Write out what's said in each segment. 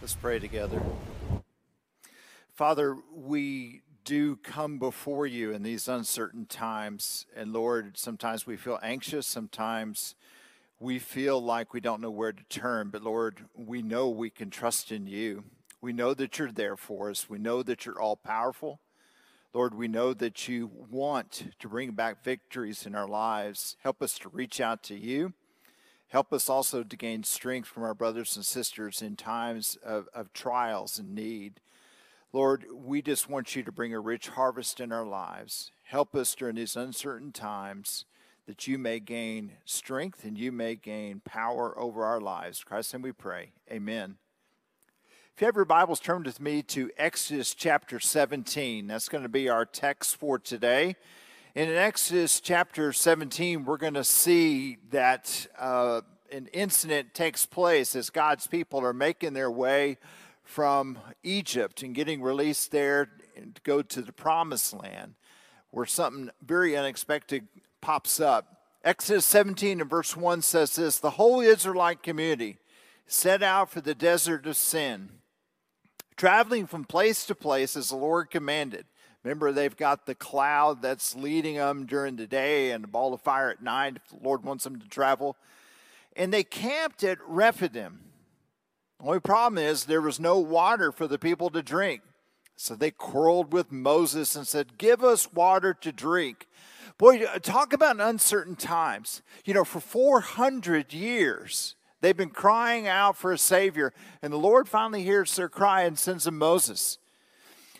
Let's pray together. Father, we do come before you in these uncertain times. And Lord, sometimes we feel anxious, sometimes we feel like we don't know where to turn. But Lord, we know we can trust in you. We know that you're there for us, we know that you're all powerful. Lord, we know that you want to bring back victories in our lives. Help us to reach out to you. Help us also to gain strength from our brothers and sisters in times of, of trials and need. Lord, we just want you to bring a rich harvest in our lives. Help us during these uncertain times that you may gain strength and you may gain power over our lives. Christ, and we pray. Amen. If you have your Bibles, turn with me to Exodus chapter 17. That's going to be our text for today. In Exodus chapter 17, we're going to see that uh, an incident takes place as God's people are making their way from Egypt and getting released there to go to the promised land, where something very unexpected pops up. Exodus 17 and verse 1 says this The whole Israelite community set out for the desert of sin, traveling from place to place as the Lord commanded. Remember, they've got the cloud that's leading them during the day and the ball of fire at night if the Lord wants them to travel. And they camped at Rephidim. The only problem is there was no water for the people to drink. So they quarreled with Moses and said, Give us water to drink. Boy, uh, talk about uncertain times. You know, for 400 years, they've been crying out for a Savior, and the Lord finally hears their cry and sends them Moses.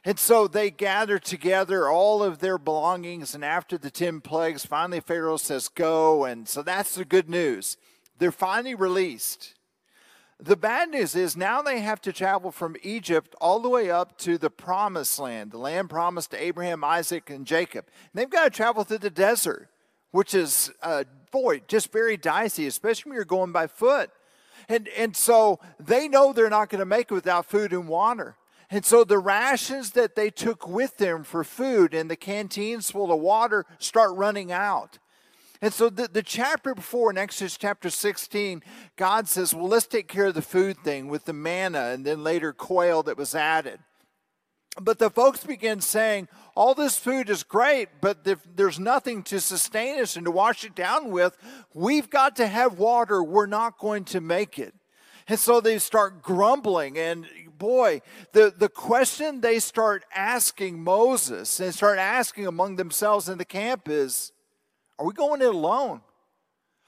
And so they gather together all of their belongings, and after the 10 plagues, finally Pharaoh says, Go. And so that's the good news. They're finally released. The bad news is now they have to travel from Egypt all the way up to the promised land, the land promised to Abraham, Isaac, and Jacob. And they've got to travel through the desert, which is, uh, boy, just very dicey, especially when you're going by foot. And, and so they know they're not going to make it without food and water. And so the rations that they took with them for food and the canteens full of water start running out. And so the, the chapter before in Exodus chapter 16, God says, well, let's take care of the food thing with the manna and then later quail that was added. But the folks begin saying, all this food is great, but if there's nothing to sustain us and to wash it down with, we've got to have water. We're not going to make it. And so they start grumbling. And boy, the, the question they start asking Moses and start asking among themselves in the camp is Are we going it alone?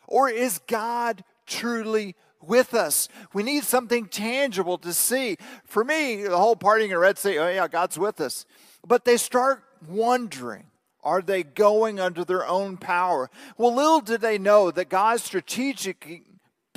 Or is God truly with us? We need something tangible to see. For me, the whole partying in Red Sea, oh yeah, God's with us. But they start wondering. Are they going under their own power? Well, little did they know that God strategically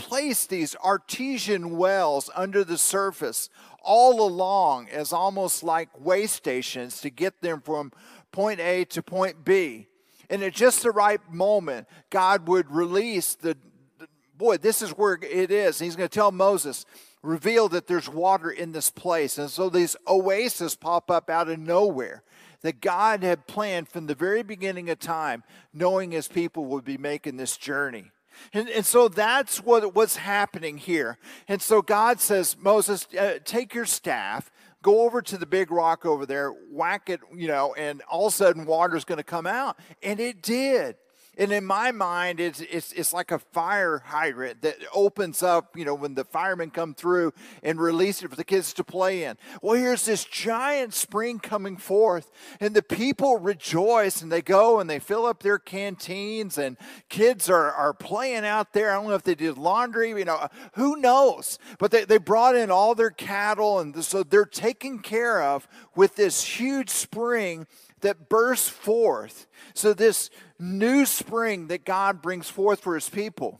placed these artesian wells under the surface all along as almost like way stations to get them from point A to point B. And at just the right moment, God would release the, the boy, this is where it is. he's going to tell Moses, reveal that there's water in this place. And so these oases pop up out of nowhere that God had planned from the very beginning of time, knowing his people would be making this journey. And, and so that's what was happening here. And so God says, Moses, uh, take your staff, go over to the big rock over there, whack it, you know, and all of a sudden water's going to come out. And it did. And in my mind, it's, it's, it's like a fire hydrant that opens up, you know, when the firemen come through and release it for the kids to play in. Well, here's this giant spring coming forth, and the people rejoice and they go and they fill up their canteens, and kids are, are playing out there. I don't know if they did laundry, you know, who knows? But they, they brought in all their cattle, and so they're taken care of with this huge spring that bursts forth. So, this new spring that God brings forth for his people.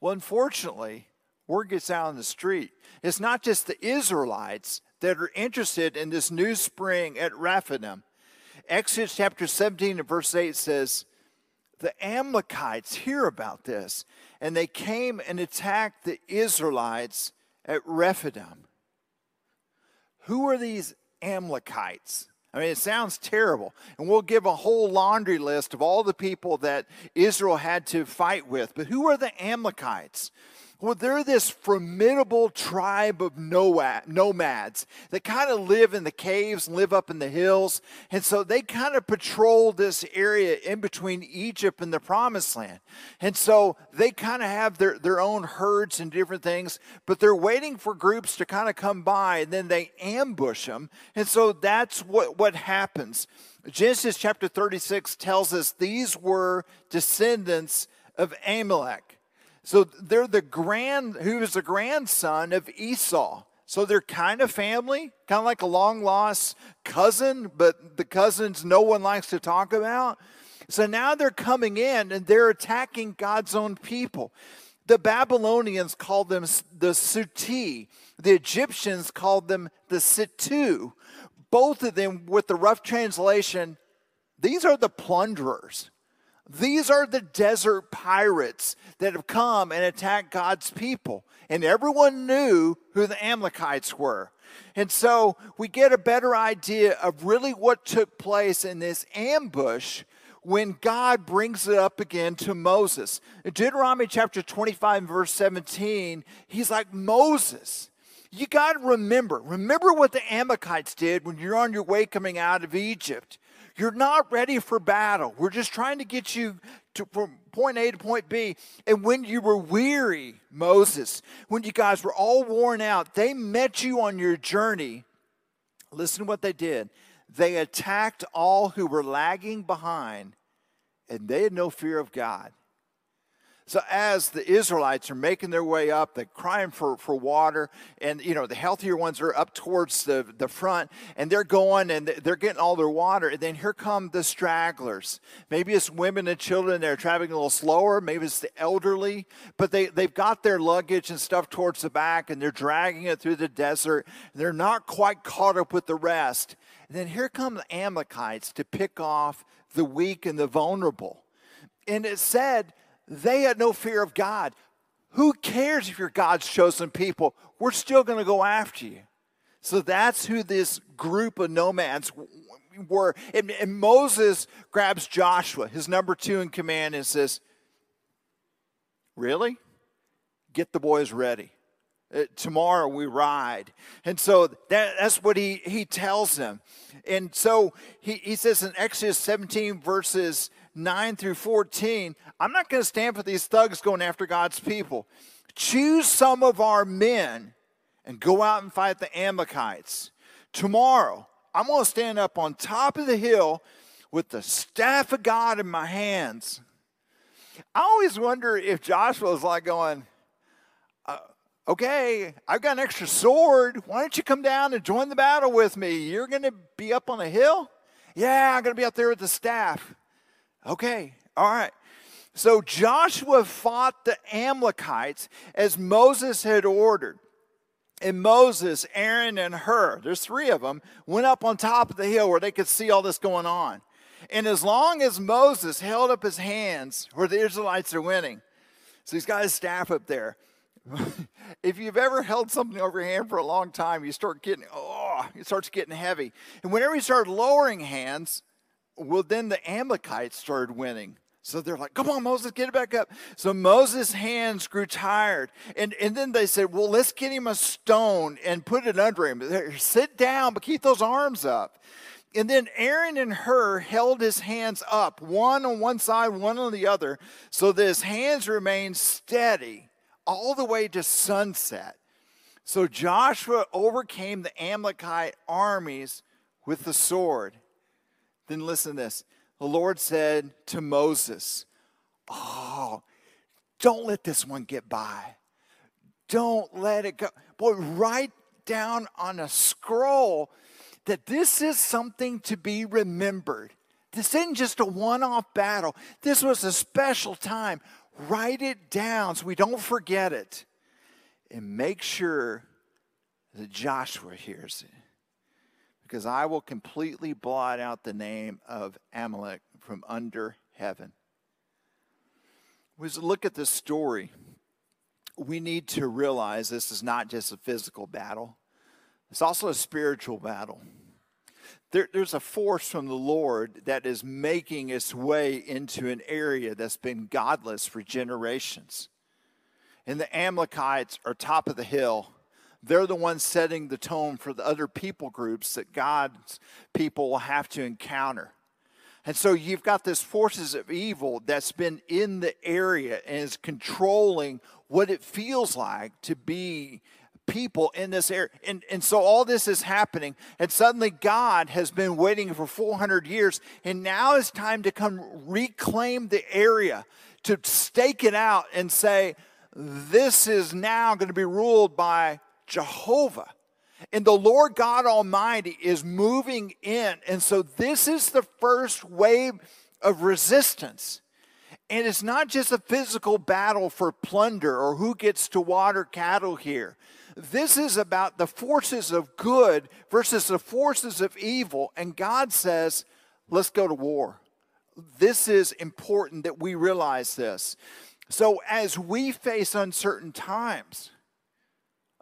Well, unfortunately, word gets out on the street. It's not just the Israelites that are interested in this new spring at Rephidim. Exodus chapter 17 and verse 8 says, The Amalekites hear about this, and they came and attacked the Israelites at Rephidim. Who are these Amalekites? I mean, it sounds terrible. And we'll give a whole laundry list of all the people that Israel had to fight with. But who are the Amalekites? Well, they're this formidable tribe of nomads that kind of live in the caves and live up in the hills. And so they kind of patrol this area in between Egypt and the promised land. And so they kind of have their, their own herds and different things, but they're waiting for groups to kind of come by and then they ambush them. And so that's what, what happens. Genesis chapter 36 tells us these were descendants of Amalek. So they're the grand, who is the grandson of Esau. So they're kind of family, kind of like a long lost cousin, but the cousins no one likes to talk about. So now they're coming in and they're attacking God's own people. The Babylonians called them the Suti. The Egyptians called them the Situ. Both of them, with the rough translation, these are the plunderers. These are the desert pirates that have come and attacked God's people. And everyone knew who the Amalekites were. And so we get a better idea of really what took place in this ambush when God brings it up again to Moses. In Deuteronomy chapter 25, verse 17, he's like, Moses, you got to remember, remember what the Amalekites did when you're on your way coming out of Egypt. You're not ready for battle. We're just trying to get you to, from point A to point B. And when you were weary, Moses, when you guys were all worn out, they met you on your journey. Listen to what they did. They attacked all who were lagging behind, and they had no fear of God. So as the Israelites are making their way up, they're crying for, for water, and you know the healthier ones are up towards the, the front, and they're going and they're getting all their water. And then here come the stragglers. Maybe it's women and children that are traveling a little slower. Maybe it's the elderly, but they, they've got their luggage and stuff towards the back, and they're dragging it through the desert. They're not quite caught up with the rest. And then here come the Amalekites to pick off the weak and the vulnerable. And it said they had no fear of God. Who cares if you're God's chosen people? We're still going to go after you. So that's who this group of nomads were. And, and, Moses grabs Joshua, his number two in command, and says, Really? Get the boys ready. Uh, tomorrow we ride. And so that, that's what he, he tells them. And so he, he says in Exodus 17, verses 9 through 14, I'm not going to stand for these thugs going after God's people. Choose some of our men and go out and fight the Amalekites. Tomorrow, I'm going to stand up on top of the hill with the staff of God in my hands. I always wonder if Joshua was like going, uh, okay, I've got an extra sword. Why don't you come down and join the battle with me? You're going to be up on a hill? Yeah, I'm going to be up there with the staff. Okay, all right. So Joshua fought the Amalekites as Moses had ordered. And Moses, Aaron, and Hur, there's three of them, went up on top of the hill where they could see all this going on. And as long as Moses held up his hands where the Israelites are winning, so he's got his staff up there. if you've ever held something over your hand for a long time, you start getting, oh, it starts getting heavy. And whenever you start lowering hands, well, then the Amalekites started winning. So they're like, come on, Moses, get it back up. So Moses' hands grew tired. And, and then they said, well, let's get him a stone and put it under him. Sit down, but keep those arms up. And then Aaron and Hur held his hands up, one on one side, one on the other, so that his hands remained steady all the way to sunset. So Joshua overcame the Amalekite armies with the sword. Then listen to this. The Lord said to Moses, Oh, don't let this one get by. Don't let it go. Boy, write down on a scroll that this is something to be remembered. This isn't just a one off battle, this was a special time. Write it down so we don't forget it. And make sure that Joshua hears it because I will completely blot out the name of Amalek from under heaven. We look at this story, we need to realize this is not just a physical battle, it's also a spiritual battle. There, there's a force from the Lord that is making its way into an area that's been godless for generations. and the Amalekites are top of the hill. They're the ones setting the tone for the other people groups that God's people will have to encounter. And so you've got this forces of evil that's been in the area and is controlling what it feels like to be people in this area. And, and so all this is happening, and suddenly God has been waiting for 400 years, and now it's time to come reclaim the area, to stake it out and say, this is now going to be ruled by Jehovah. And the Lord God Almighty is moving in. And so this is the first wave of resistance. And it's not just a physical battle for plunder or who gets to water cattle here. This is about the forces of good versus the forces of evil. And God says, let's go to war. This is important that we realize this. So, as we face uncertain times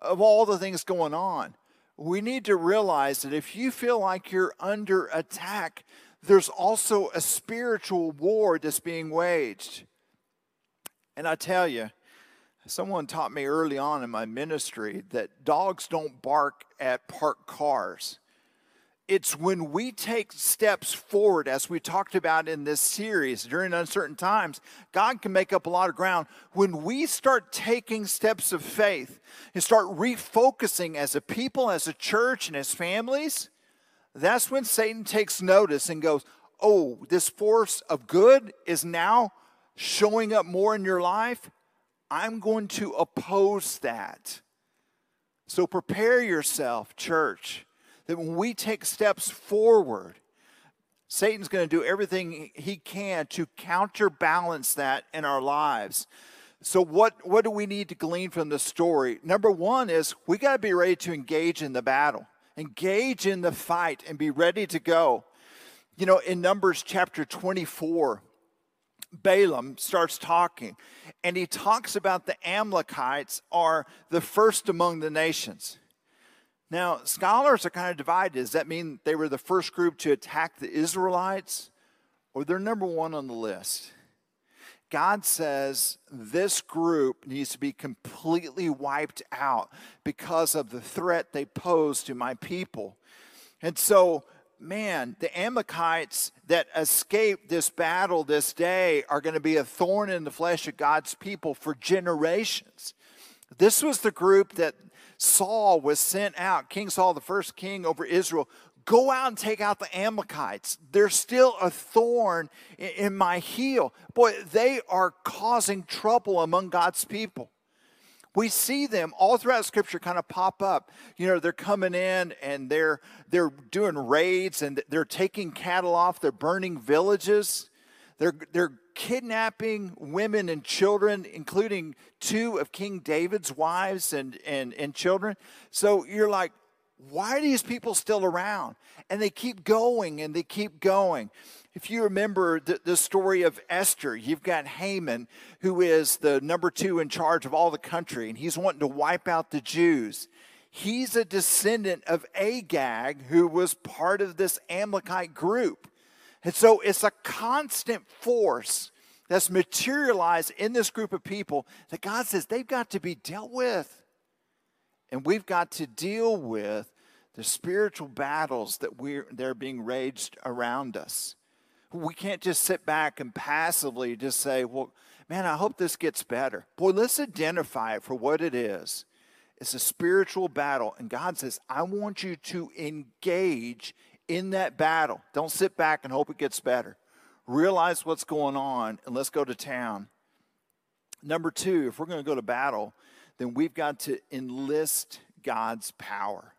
of all the things going on, we need to realize that if you feel like you're under attack, there's also a spiritual war that's being waged. And I tell you, someone taught me early on in my ministry that dogs don't bark at parked cars. It's when we take steps forward, as we talked about in this series during uncertain times, God can make up a lot of ground. When we start taking steps of faith and start refocusing as a people, as a church, and as families, that's when Satan takes notice and goes, Oh, this force of good is now showing up more in your life. I'm going to oppose that. So prepare yourself, church that when we take steps forward, Satan's going to do everything he can to counterbalance that in our lives. So, what, what do we need to glean from the story? Number one is we got to be ready to engage in the battle, engage in the fight, and be ready to go. You know, in Numbers chapter 24, Balaam starts talking, and he talks about the Amalekites are the first among the nations. Now, scholars are kind of divided. Does that mean they were the first group to attack the Israelites, or they're number one on the list? God says this group needs to be completely wiped out because of the threat they pose to my people. And so, man, the Amalekites that escaped this battle this day are going to be a thorn in the flesh of God's people for generations. This was the group that Saul was sent out, King Saul, the first king over Israel, go out and take out the Amalekites. They're still a thorn in my heel. Boy, they are causing trouble among God's people. We see them all throughout scripture kind of pop up. You know, they're coming in and they're they're doing raids and they're taking cattle off, they're burning villages. They're they're kidnapping women and children, including two of King David's wives and, and, and children. So you're like, why are these people still around? And they keep going and they keep going. If you remember the, the, story of Esther, you've got Haman, who is the number two in charge of all the country, and he's wanting to wipe out the Jews. He's a descendant of Agag, who was part of this Amalekite group. And so it's a constant force that's materialized in this group of people that God says they've got to be dealt with. And we've got to deal with the spiritual battles that we're they're being raged around us. We can't just sit back and passively just say, well, man, I hope this gets better. Boy, let's identify it for what it is. It's a spiritual battle. And God says, I want you to engage in that battle. Don't sit back and hope it gets better. Realize what's going on and let's go to town. Number two, if we're going to go to battle, then we've got to enlist God's power.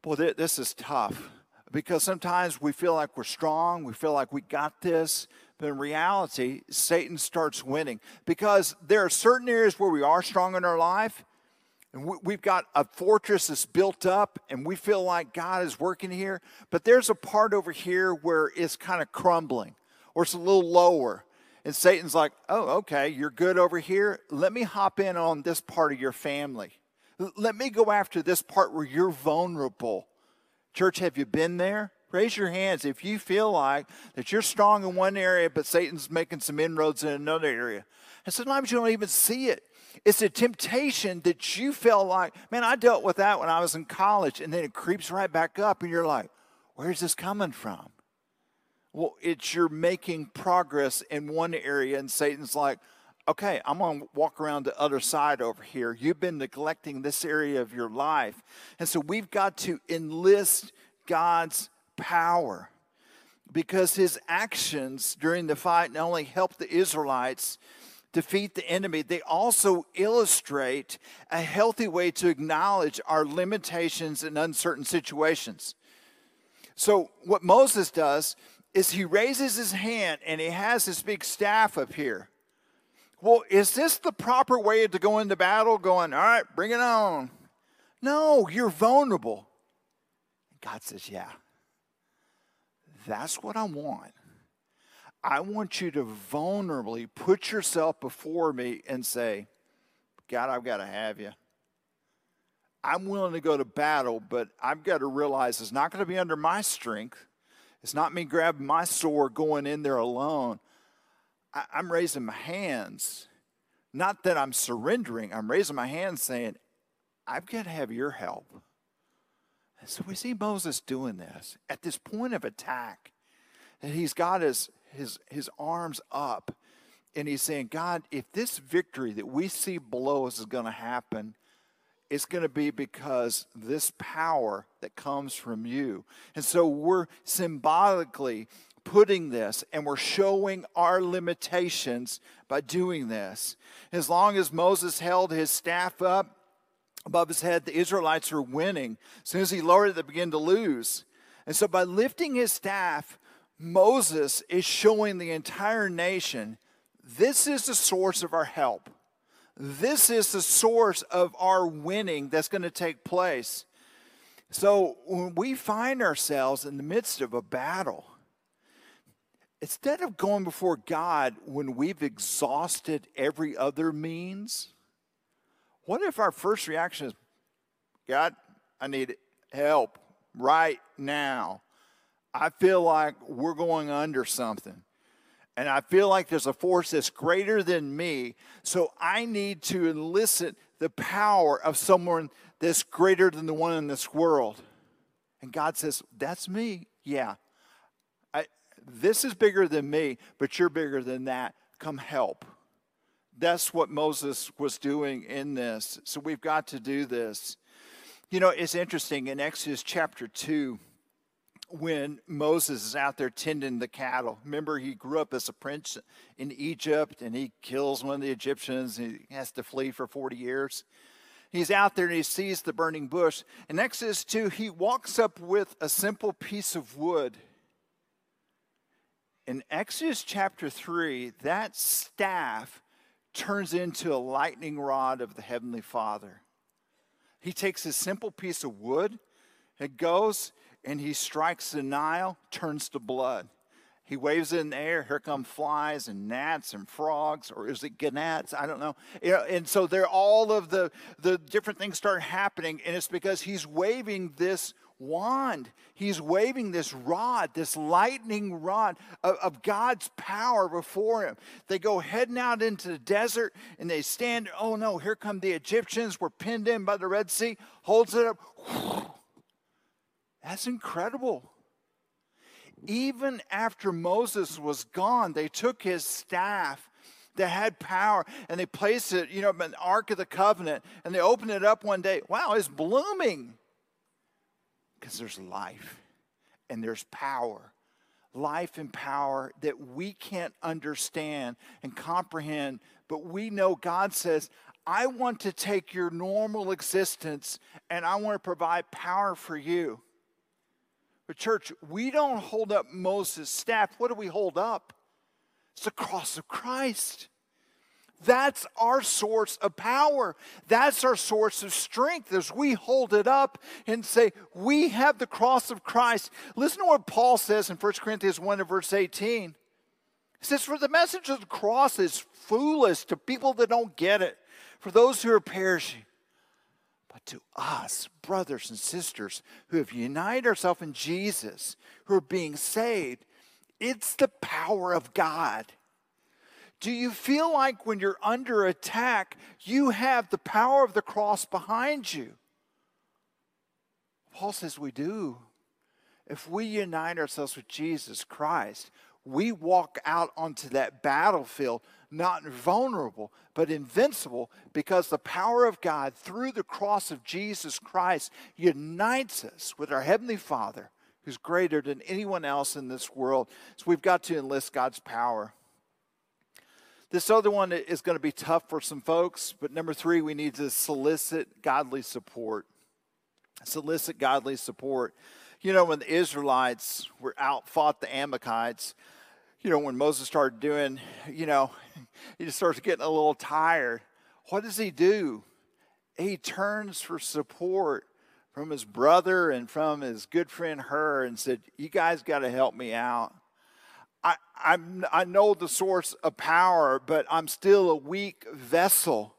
Boy, this is tough because sometimes we feel like we're strong, we feel like we got this, but in reality, Satan starts winning because there are certain areas where we are strong in our life, and we've got a fortress that's built up and we feel like God is working here. But there's a part over here where it's kind of crumbling or it's a little lower. And Satan's like, oh, okay, you're good over here. Let me hop in on this part of your family. Let me go after this part where you're vulnerable. Church, have you been there? Raise your hands if you feel like that you're strong in one area, but Satan's making some inroads in another area. And sometimes you don't even see it. It's a temptation that you feel like, man, I dealt with that when I was in college, and then it creeps right back up, and you're like, where's this coming from? Well, it's you're making progress in one area, and Satan's like, okay, I'm going to walk around the other side over here. You've been neglecting this area of your life. And so we've got to enlist God's power because his actions during the fight not only helped the Israelites defeat the enemy, they also illustrate a healthy way to acknowledge our limitations in uncertain situations. So, what Moses does is he raises his hand and he has his big staff up here. Well, is this the proper way to go into battle? Going, all right, bring it on. No, you're vulnerable. God says, yeah. That's what I want. I want you to vulnerably put yourself before me and say, God, I've got to have you. I'm willing to go to battle, but I've got to realize it's not going to be under my strength. It's not me grabbing my sword going in there alone. I, am raising my hands. Not that I'm surrendering, I'm raising my hands saying, I've got to have your help. And so we see Moses doing this at this point of attack. And he's got his his, his arms up and he's saying, God, if this victory that we see below us is going to happen, it's going to be because this power that comes from you. And so we're symbolically putting this and we're showing our limitations by doing this. As long as Moses held his staff up above his head, the Israelites were winning. As soon as he lowered it, they began to lose. And so by lifting his staff, Moses is showing the entire nation this is the source of our help. This is the source of our winning that's going to take place. So when we find ourselves in the midst of a battle, instead of going before God when we've exhausted every other means, what if our first reaction is, God, I need help right now? I feel like we're going under something. And I feel like there's a force that's greater than me. So I need to elicit the power of someone that's greater than the one in this world. And God says, That's me. Yeah. I, this is bigger than me, but you're bigger than that. Come help. That's what Moses was doing in this. So we've got to do this. You know, it's interesting in Exodus chapter 2 when Moses is out there tending the cattle. Remember, he grew up as a prince in Egypt and he kills one of the Egyptians. and he has to flee for 40 years. He's out there and he sees the burning bush. In Exodus 2, he walks up with a simple piece of wood. In Exodus chapter 3, that staff turns into a lightning rod of the Heavenly Father. He takes a simple piece of wood, it goes, and he strikes the Nile, turns to blood. He waves it in the air. Here come flies and gnats and frogs, or is it gnats? I don't know. You know and so there, all of the the different things start happening, and it's because he's waving this wand. He's waving this rod, this lightning rod of, of, God's power before him. They go heading out into the desert and they stand. Oh no, here come the Egyptians. We're pinned in by the Red Sea. Holds it up. That's incredible. Even after Moses was gone, they took his staff that had power and they placed it, you know, in the Ark of the Covenant, and they opened it up one day. Wow, it's blooming. Because there's life and there's power. Life and power that we can't understand and comprehend, but we know God says, I want to take your normal existence and I want to provide power for you. But, church, we don't hold up Moses' staff. What do we hold up? It's the cross of Christ. That's our source of power. That's our source of strength as we hold it up and say, We have the cross of Christ. Listen to what Paul says in 1 Corinthians 1 and verse 18. He says, For the message of the cross is foolish to people that don't get it, for those who are perishing. But to us, brothers and sisters who have united ourselves in Jesus, who are being saved, it's the power of God. Do you feel like when you're under attack, you have the power of the cross behind you? Paul says we do. If we unite ourselves with Jesus Christ, we walk out onto that battlefield not vulnerable, but invincible because the power of God through the cross of Jesus Christ unites us with our Heavenly Father who's greater than anyone else in this world. So we've got to enlist God's power. This other one is going to be tough for some folks, but number three, we need to solicit godly support. Solicit godly support. You know, when the Israelites were out, fought the Amalekites, you know, when Moses started doing, you know, he just starts getting a little tired. What does he do? He turns for support from his brother and from his good friend Hur and said, You guys got to help me out. I, I'm, I know the source of power, but I'm still a weak vessel.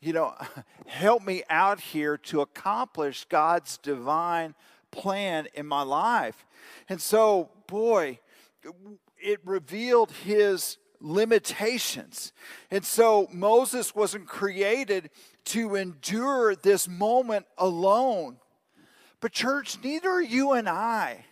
You know, help me out here to accomplish God's divine plan in my life. And so, boy, it revealed his limitations. And so Moses wasn't created to endure this moment alone. But, church, neither you and I.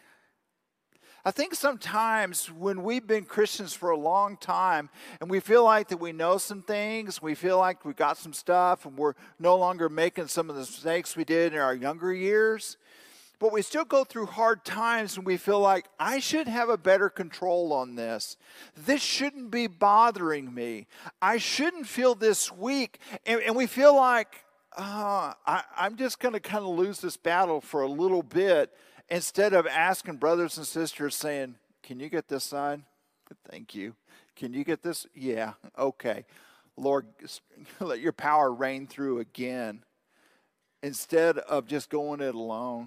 I think sometimes when we've been Christians for a long time and we feel like that we know some things, we feel like we got some stuff and we're no longer making some of the mistakes we did in our younger years, but we still go through hard times and we feel like I should have a better control on this. This shouldn't be bothering me. I shouldn't feel this weak. And, and we feel like, uh, I, I'm just going to kind of lose this battle for a little bit instead of asking brothers and sisters, saying, Can you get this sign? Thank you. Can you get this? Yeah, okay. Lord, let your power reign through again instead of just going it alone.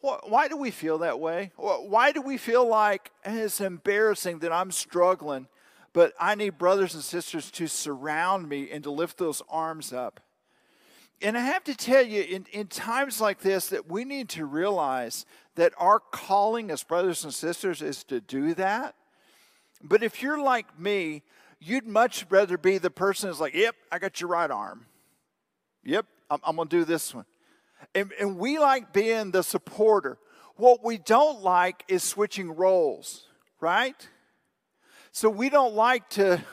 Why do we feel that way? Why do we feel like eh, it's embarrassing that I'm struggling, but I need brothers and sisters to surround me and to lift those arms up? And I have to tell you, in, in times like this, that we need to realize that our calling as brothers and sisters is to do that. But if you're like me, you'd much rather be the person who's like, yep, I got your right arm. Yep, I'm, I'm going to do this one. And, and we like being the supporter. What we don't like is switching roles, right? So we don't like to.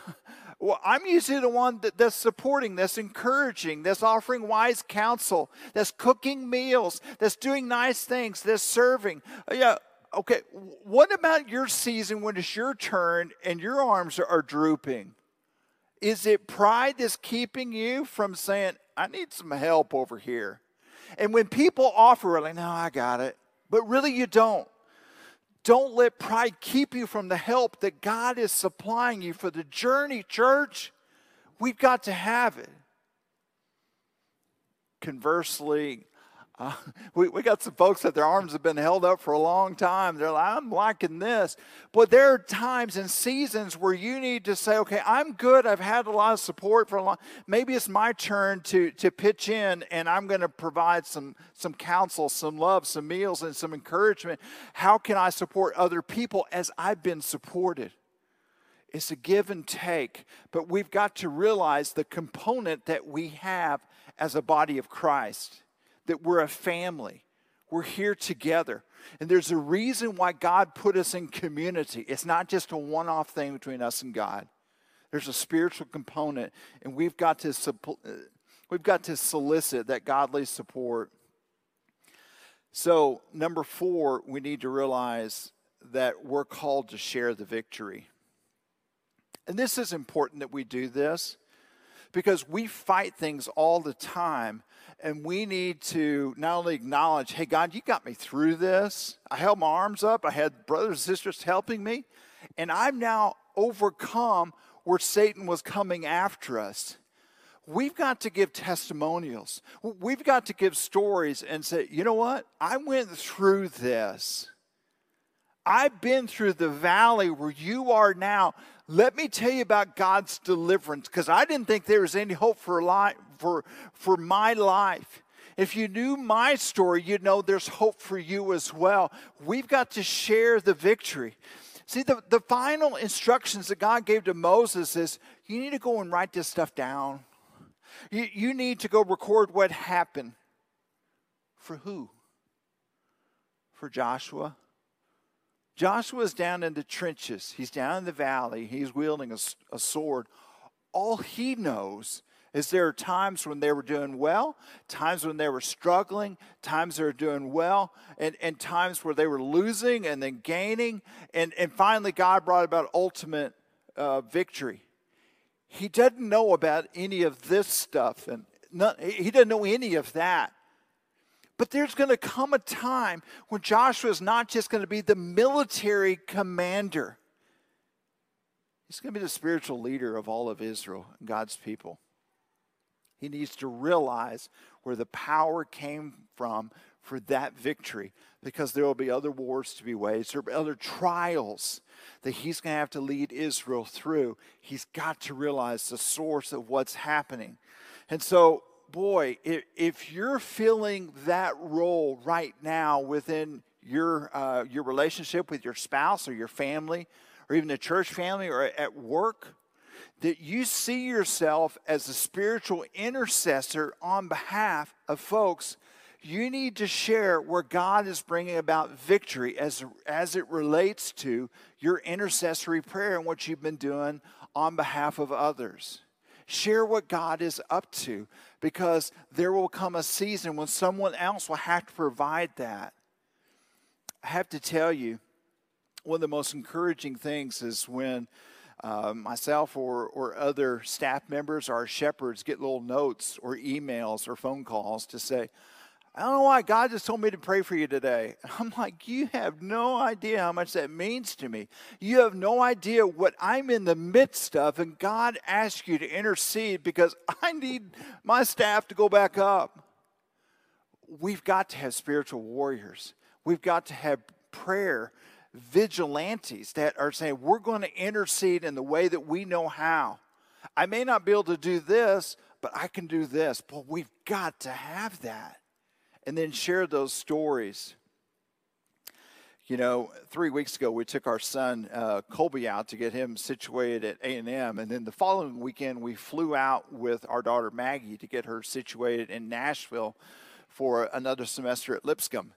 Well, I'm usually the one that, that's supporting, that's encouraging, that's offering wise counsel, that's cooking meals, that's doing nice things, that's serving. Uh, yeah, okay. What about your season when it's your turn and your arms are, are drooping? Is it pride that's keeping you from saying, I need some help over here? And when people offer, like, no, I got it. But really, you don't. Don't let pride keep you from the help that God is supplying you for the journey, church. We've got to have it. Conversely, uh, we, we got some folks that their arms have been held up for a long time. They're like, I'm liking this. But there are times and seasons where you need to say, okay, I'm good. I've had a lot of support for a long Maybe it's my turn to, to pitch in and I'm going to provide some, some counsel, some love, some meals, and some encouragement. How can I support other people as I've been supported? It's a give and take, but we've got to realize the component that we have as a body of Christ that we're a family. We're here together. And there's a reason why God put us in community. It's not just a one off thing between us and God, there's a spiritual component, and we've got to, uh, we've got to solicit that godly support. So, number four, we need to realize that we're called to share the victory. And this is important that we do this because we fight things all the time and we need to not only acknowledge, hey, God, you got me through this. I held my arms up, I had brothers and sisters helping me, and I'm now overcome where Satan was coming after us. We've got to give testimonials. We've got to give stories and say, you know what? I went through this. I've been through the valley where you are now. Let me tell you about God's deliverance because I didn't think there was any hope for, life, for, for my life. If you knew my story, you'd know there's hope for you as well. We've got to share the victory. See, the, the final instructions that God gave to Moses is you need to go and write this stuff down. You, you need to go record what happened. For who? For Joshua. Joshua's down in the trenches. He's down in the valley. He's wielding a, a sword. All he knows is there are times when they were doing well, times when they were struggling, times they were doing well, and, and times where they were losing and then gaining. And, and finally, God brought about ultimate uh, victory. He doesn't know about any of this stuff, and he doesn't know any of that. But there's going to come a time when Joshua is not just going to be the military commander, he's going to be the spiritual leader of all of Israel, God's people. He needs to realize where the power came from for that victory because there will be other wars to be waged, there will be other trials that he's going to have to lead Israel through. He's got to realize the source of what's happening. And so, boy, if, if you're filling that role right now within your, uh, your relationship with your spouse or your family, or even the church family or at work, that you see yourself as a spiritual intercessor on behalf of folks, you need to share where God is bringing about victory as, as it relates to your intercessory prayer and what you've been doing on behalf of others. Share what God is up to because there will come a season when someone else will have to provide that. I have to tell you, one of the most encouraging things is when uh, myself or, or other staff members, our shepherds, get little notes or emails or phone calls to say, I don't know why God just told me to pray for you today. I'm like, you have no idea how much that means to me. You have no idea what I'm in the midst of, and God asked you to intercede because I need my staff to go back up. We've got to have spiritual warriors. We've got to have prayer vigilantes that are saying, we're going to intercede in the way that we know how. I may not be able to do this, but I can do this. But we've got to have that. And then share those stories. You know, three weeks ago we took our son uh, Colby out to get him situated at A and M, and then the following weekend we flew out with our daughter Maggie to get her situated in Nashville for another semester at Lipscomb.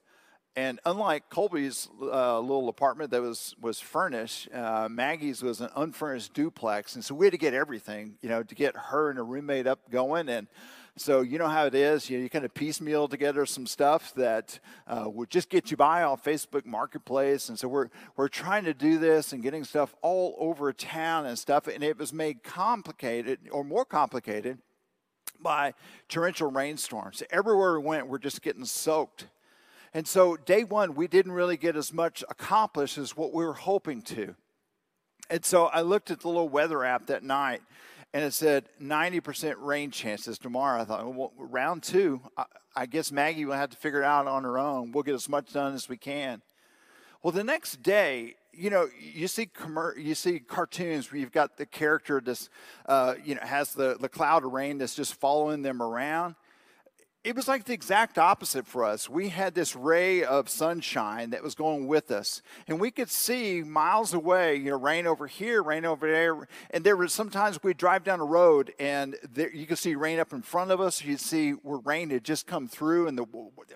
And unlike Colby's uh, little apartment that was was furnished, uh, Maggie's was an unfurnished duplex, and so we had to get everything, you know, to get her and a roommate up going. And so you know how it is, you, know, you kind of piecemeal together some stuff that uh, would just get you by on Facebook Marketplace. And so we're we're trying to do this and getting stuff all over town and stuff, and it was made complicated or more complicated by torrential rainstorms. Everywhere we went, we're just getting soaked. And so, day one, we didn't really get as much accomplished as what we were hoping to. And so, I looked at the little weather app that night and it said 90% rain chances tomorrow. I thought, well, round two, I, I guess Maggie will have to figure it out on her own. We'll get as much done as we can. Well, the next day, you know, you see commer- you see cartoons where you've got the character this, uh, you know, has the, the cloud of rain that's just following them around it was like the exact opposite for us. We had this ray of sunshine that was going with us, and we could see miles away, you know, rain over here, rain over there. And there was sometimes we'd drive down a road, and there, you could see rain up in front of us. You'd see where rain had just come through, and the,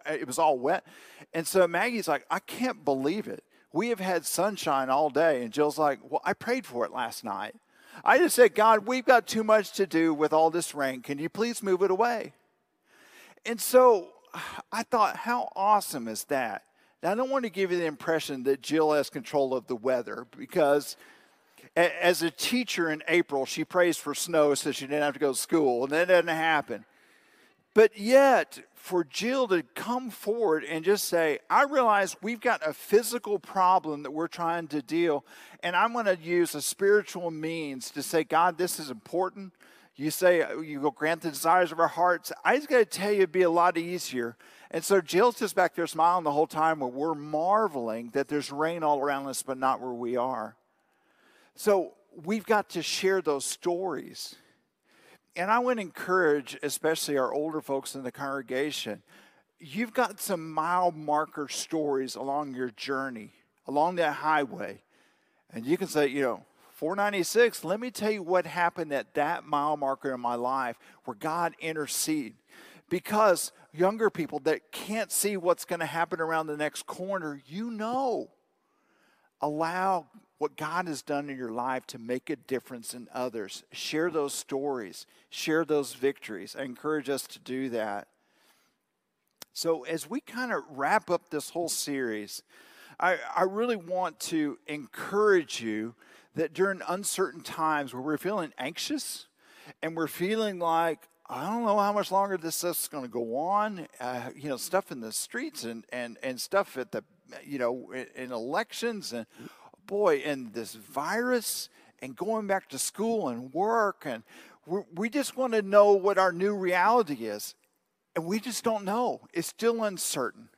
it was all wet. And so Maggie's like, I can't believe it. We have had sunshine all day. And Jill's like, Well, I prayed for it last night. I just said, God, we've got too much to do with all this rain. Can you please move it away? And so I thought, how awesome is that? Now, I don't want to give you the impression that Jill has control of the weather because as a teacher in April, she prays for snow so she didn't have to go to school, and that didn't happen. But yet, for Jill to come forward and just say, I realize we've got a physical problem that we're trying to deal, and I'm going to use a spiritual means to say, God, this is important. You say, uh, you go grant the desires of our hearts. I just got to tell you, it'd be a lot easier. And so Jill's just back there smiling the whole time where we're marveling that there's rain all around us, but not where we are. So we've got to share those stories. and I would encourage, especially our older folks in the congregation, you've got some mile marker stories along your journey, along that highway. And you can say, you know, 496, let me tell you what happened at that mile marker in my life where God interceded. Because younger people that can't see what's going to happen around the next corner, you know. Allow what God has done in your life to make a difference in others. Share those stories, share those victories. I encourage us to do that. So, as we kind of wrap up this whole series, I, I really want to encourage you that during uncertain times where we're feeling anxious and we're feeling like, I don't know how much longer this is going to go on. Uh, you know, stuff in the streets and, and, and stuff at the, you know, in, elections and boy, and this virus and going back to school and work. And we just want to know what our new reality is. And we just don't know. It's still uncertain.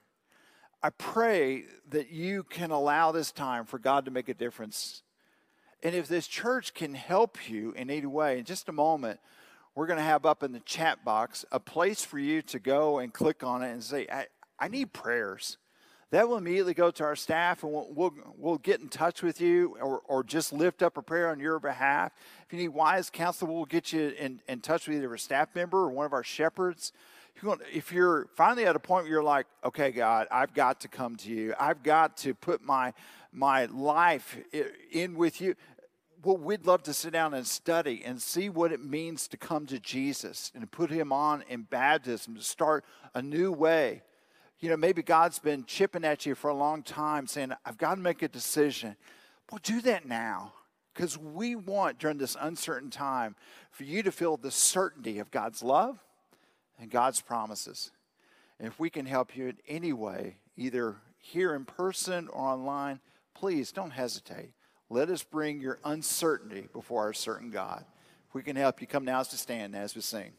I pray that you can allow this time for God to make a difference. And if this church can help you in any way, in just a moment, we're going to have up in the chat box a place for you to go and click on it and say, I, I need prayers. That will immediately go to our staff and we'll, we'll, we'll, get in touch with you or, or just lift up a prayer on your behalf. If you need wise counsel, we'll get you in, in touch with either a staff member or one of our shepherds if you're finally at a point where you're like, okay, God, I've got to come to you. I've got to put my my life in with you. Well, we'd love to sit down and study and see what it means to come to Jesus and put him on in baptism to start a new way. You know, maybe God's been chipping at you for a long time saying, I've got to make a decision. Well, do that now because we want during this uncertain time for you to feel the certainty of God's love and God's promises. And if we can help you in any way, either here in person or online, please don't hesitate. Let us bring your uncertainty before our certain God. If we can help you, come now to stand as we sing.